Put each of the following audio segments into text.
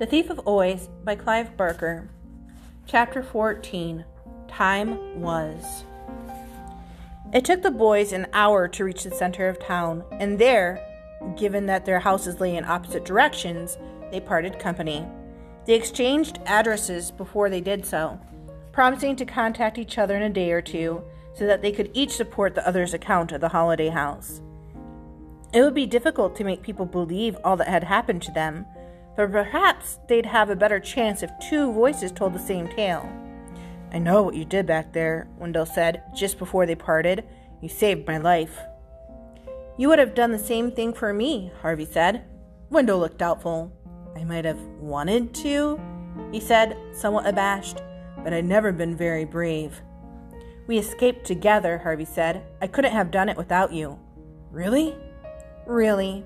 The Thief of Always by Clive Barker. Chapter 14 Time Was. It took the boys an hour to reach the center of town, and there, given that their houses lay in opposite directions, they parted company. They exchanged addresses before they did so, promising to contact each other in a day or two so that they could each support the other's account of the holiday house. It would be difficult to make people believe all that had happened to them but perhaps they'd have a better chance if two voices told the same tale. I know what you did back there, Wendell said just before they parted. You saved my life. You would have done the same thing for me, Harvey said. Wendell looked doubtful. I might have wanted to, he said, somewhat abashed, but I'd never been very brave. We escaped together, Harvey said. I couldn't have done it without you. Really? Really.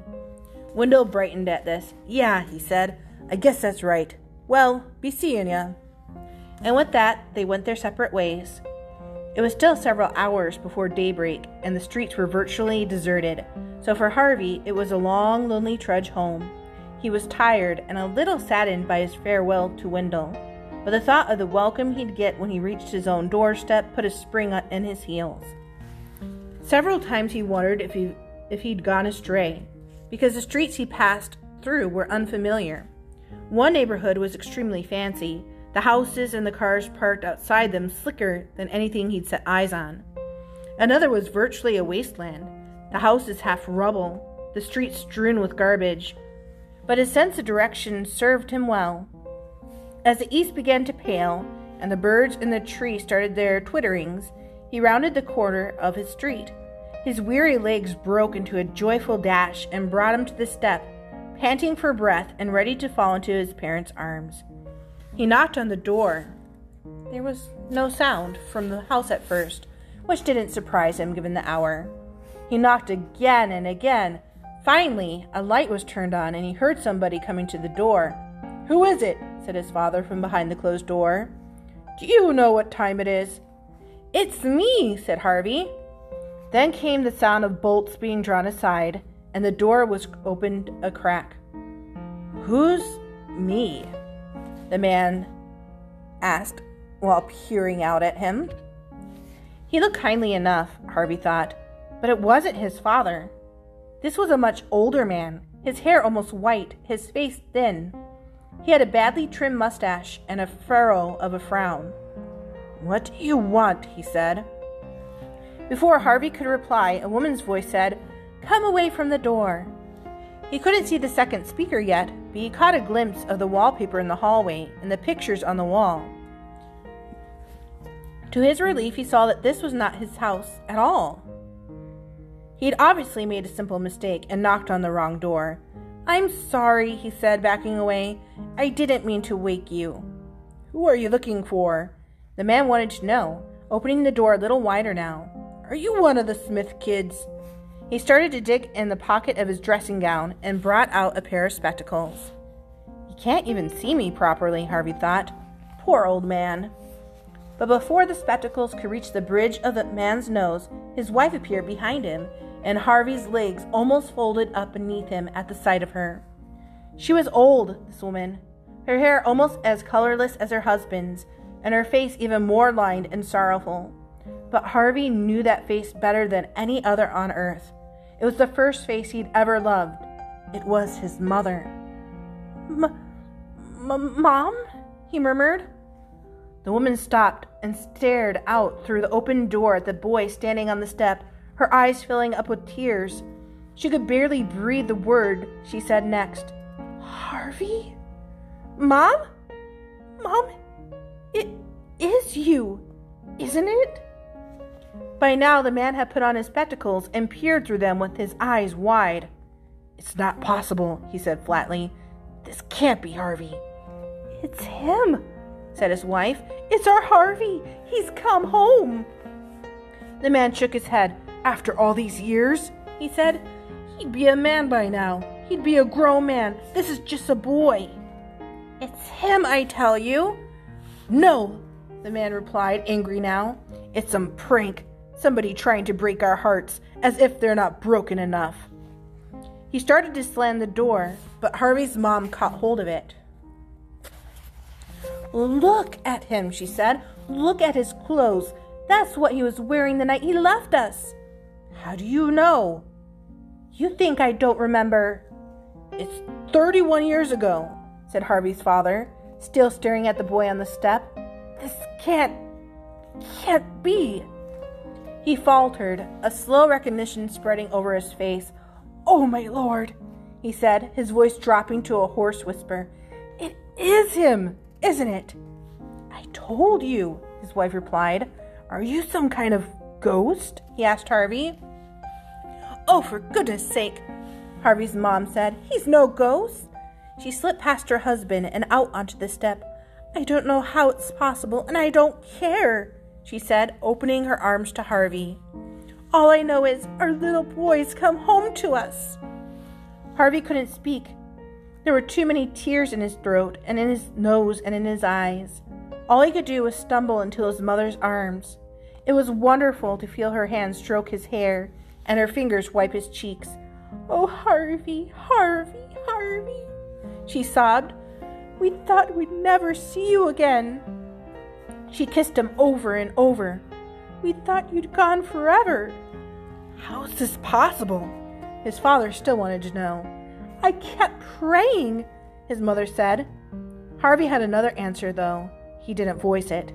Wendell brightened at this. Yeah, he said. I guess that's right. Well, be seeing ya. And with that, they went their separate ways. It was still several hours before daybreak, and the streets were virtually deserted, so for Harvey, it was a long, lonely trudge home. He was tired and a little saddened by his farewell to Wendell, but the thought of the welcome he'd get when he reached his own doorstep put a spring in his heels. Several times he wondered if he if he'd gone astray, because the streets he passed through were unfamiliar. One neighborhood was extremely fancy, the houses and the cars parked outside them slicker than anything he'd set eyes on. Another was virtually a wasteland, the houses half rubble, the streets strewn with garbage. But his sense of direction served him well. As the east began to pale and the birds in the tree started their twitterings, he rounded the corner of his street. His weary legs broke into a joyful dash and brought him to the step, panting for breath and ready to fall into his parents' arms. He knocked on the door. There was no sound from the house at first, which didn't surprise him given the hour. He knocked again and again. Finally, a light was turned on and he heard somebody coming to the door. Who is it? said his father from behind the closed door. Do you know what time it is? It's me, said Harvey. Then came the sound of bolts being drawn aside, and the door was opened a crack. Who's me? The man asked while peering out at him. He looked kindly enough, Harvey thought, but it wasn't his father. This was a much older man, his hair almost white, his face thin. He had a badly trimmed mustache and a furrow of a frown. What do you want? he said. Before Harvey could reply, a woman's voice said, Come away from the door. He couldn't see the second speaker yet, but he caught a glimpse of the wallpaper in the hallway and the pictures on the wall. To his relief, he saw that this was not his house at all. He had obviously made a simple mistake and knocked on the wrong door. I'm sorry, he said, backing away. I didn't mean to wake you. Who are you looking for? The man wanted to know, opening the door a little wider now. Are you one of the Smith kids? He started to dig in the pocket of his dressing gown and brought out a pair of spectacles. He can't even see me properly, Harvey thought. Poor old man. But before the spectacles could reach the bridge of the man's nose, his wife appeared behind him, and Harvey's legs almost folded up beneath him at the sight of her. She was old, this woman, her hair almost as colorless as her husband's, and her face even more lined and sorrowful. But Harvey knew that face better than any other on earth. It was the first face he'd ever loved. It was his mother. M- Mom? he murmured. The woman stopped and stared out through the open door at the boy standing on the step, her eyes filling up with tears. She could barely breathe the word she said next. Harvey? Mom? Mom? It is you, isn't it? By now, the man had put on his spectacles and peered through them with his eyes wide. It's not possible, he said flatly. This can't be Harvey. It's him, said his wife. It's our Harvey. He's come home. The man shook his head. After all these years, he said, he'd be a man by now. He'd be a grown man. This is just a boy. It's him, I tell you. No, the man replied, angry now. It's some prank. Somebody trying to break our hearts, as if they're not broken enough. He started to slam the door, but Harvey's mom caught hold of it. Look at him, she said. Look at his clothes. That's what he was wearing the night he left us. How do you know? You think I don't remember? It's 31 years ago, said Harvey's father, still staring at the boy on the step. This can't, can't be. He faltered, a slow recognition spreading over his face. Oh, my lord, he said, his voice dropping to a hoarse whisper. It is him, isn't it? I told you, his wife replied. Are you some kind of ghost? he asked Harvey. Oh, for goodness sake, Harvey's mom said. He's no ghost. She slipped past her husband and out onto the step. I don't know how it's possible, and I don't care, she said, opening her arms to Harvey. All I know is our little boy's come home to us. Harvey couldn't speak. There were too many tears in his throat and in his nose and in his eyes. All he could do was stumble into his mother's arms. It was wonderful to feel her hand stroke his hair and her fingers wipe his cheeks. Oh, Harvey, Harvey, Harvey, she sobbed. We thought we'd never see you again. She kissed him over and over. We thought you'd gone forever. How is this possible? His father still wanted to know. I kept praying, his mother said. Harvey had another answer, though. He didn't voice it.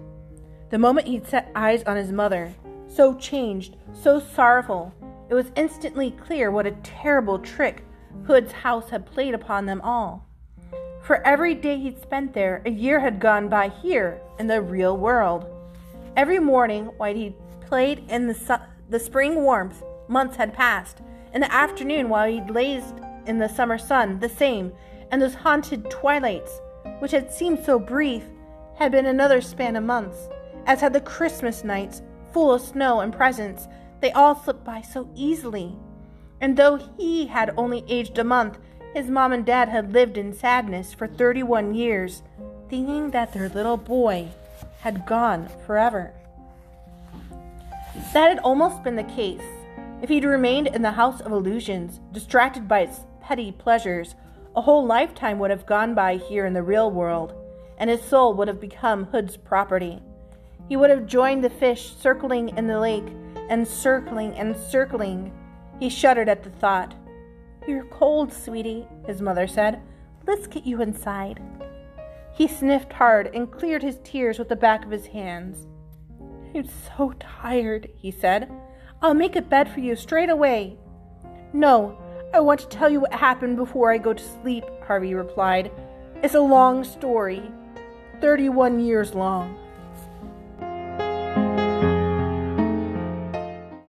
The moment he'd set eyes on his mother, so changed, so sorrowful, it was instantly clear what a terrible trick Hood's house had played upon them all. For every day he'd spent there, a year had gone by here in the real world. Every morning, while he played in the, su- the spring warmth, months had passed. In the afternoon, while he lazed in the summer sun, the same, and those haunted twilights, which had seemed so brief, had been another span of months, as had the Christmas nights, full of snow and presents. They all slipped by so easily. And though he had only aged a month, his mom and dad had lived in sadness for 31 years, thinking that their little boy had gone forever. That had almost been the case. If he'd remained in the house of illusions, distracted by its petty pleasures, a whole lifetime would have gone by here in the real world, and his soul would have become Hood's property. He would have joined the fish circling in the lake and circling and circling. He shuddered at the thought. You're cold, sweetie, his mother said. Let's get you inside. He sniffed hard and cleared his tears with the back of his hands. I'm so tired, he said. I'll make a bed for you straight away. No, I want to tell you what happened before I go to sleep, Harvey replied. It's a long story, 31 years long.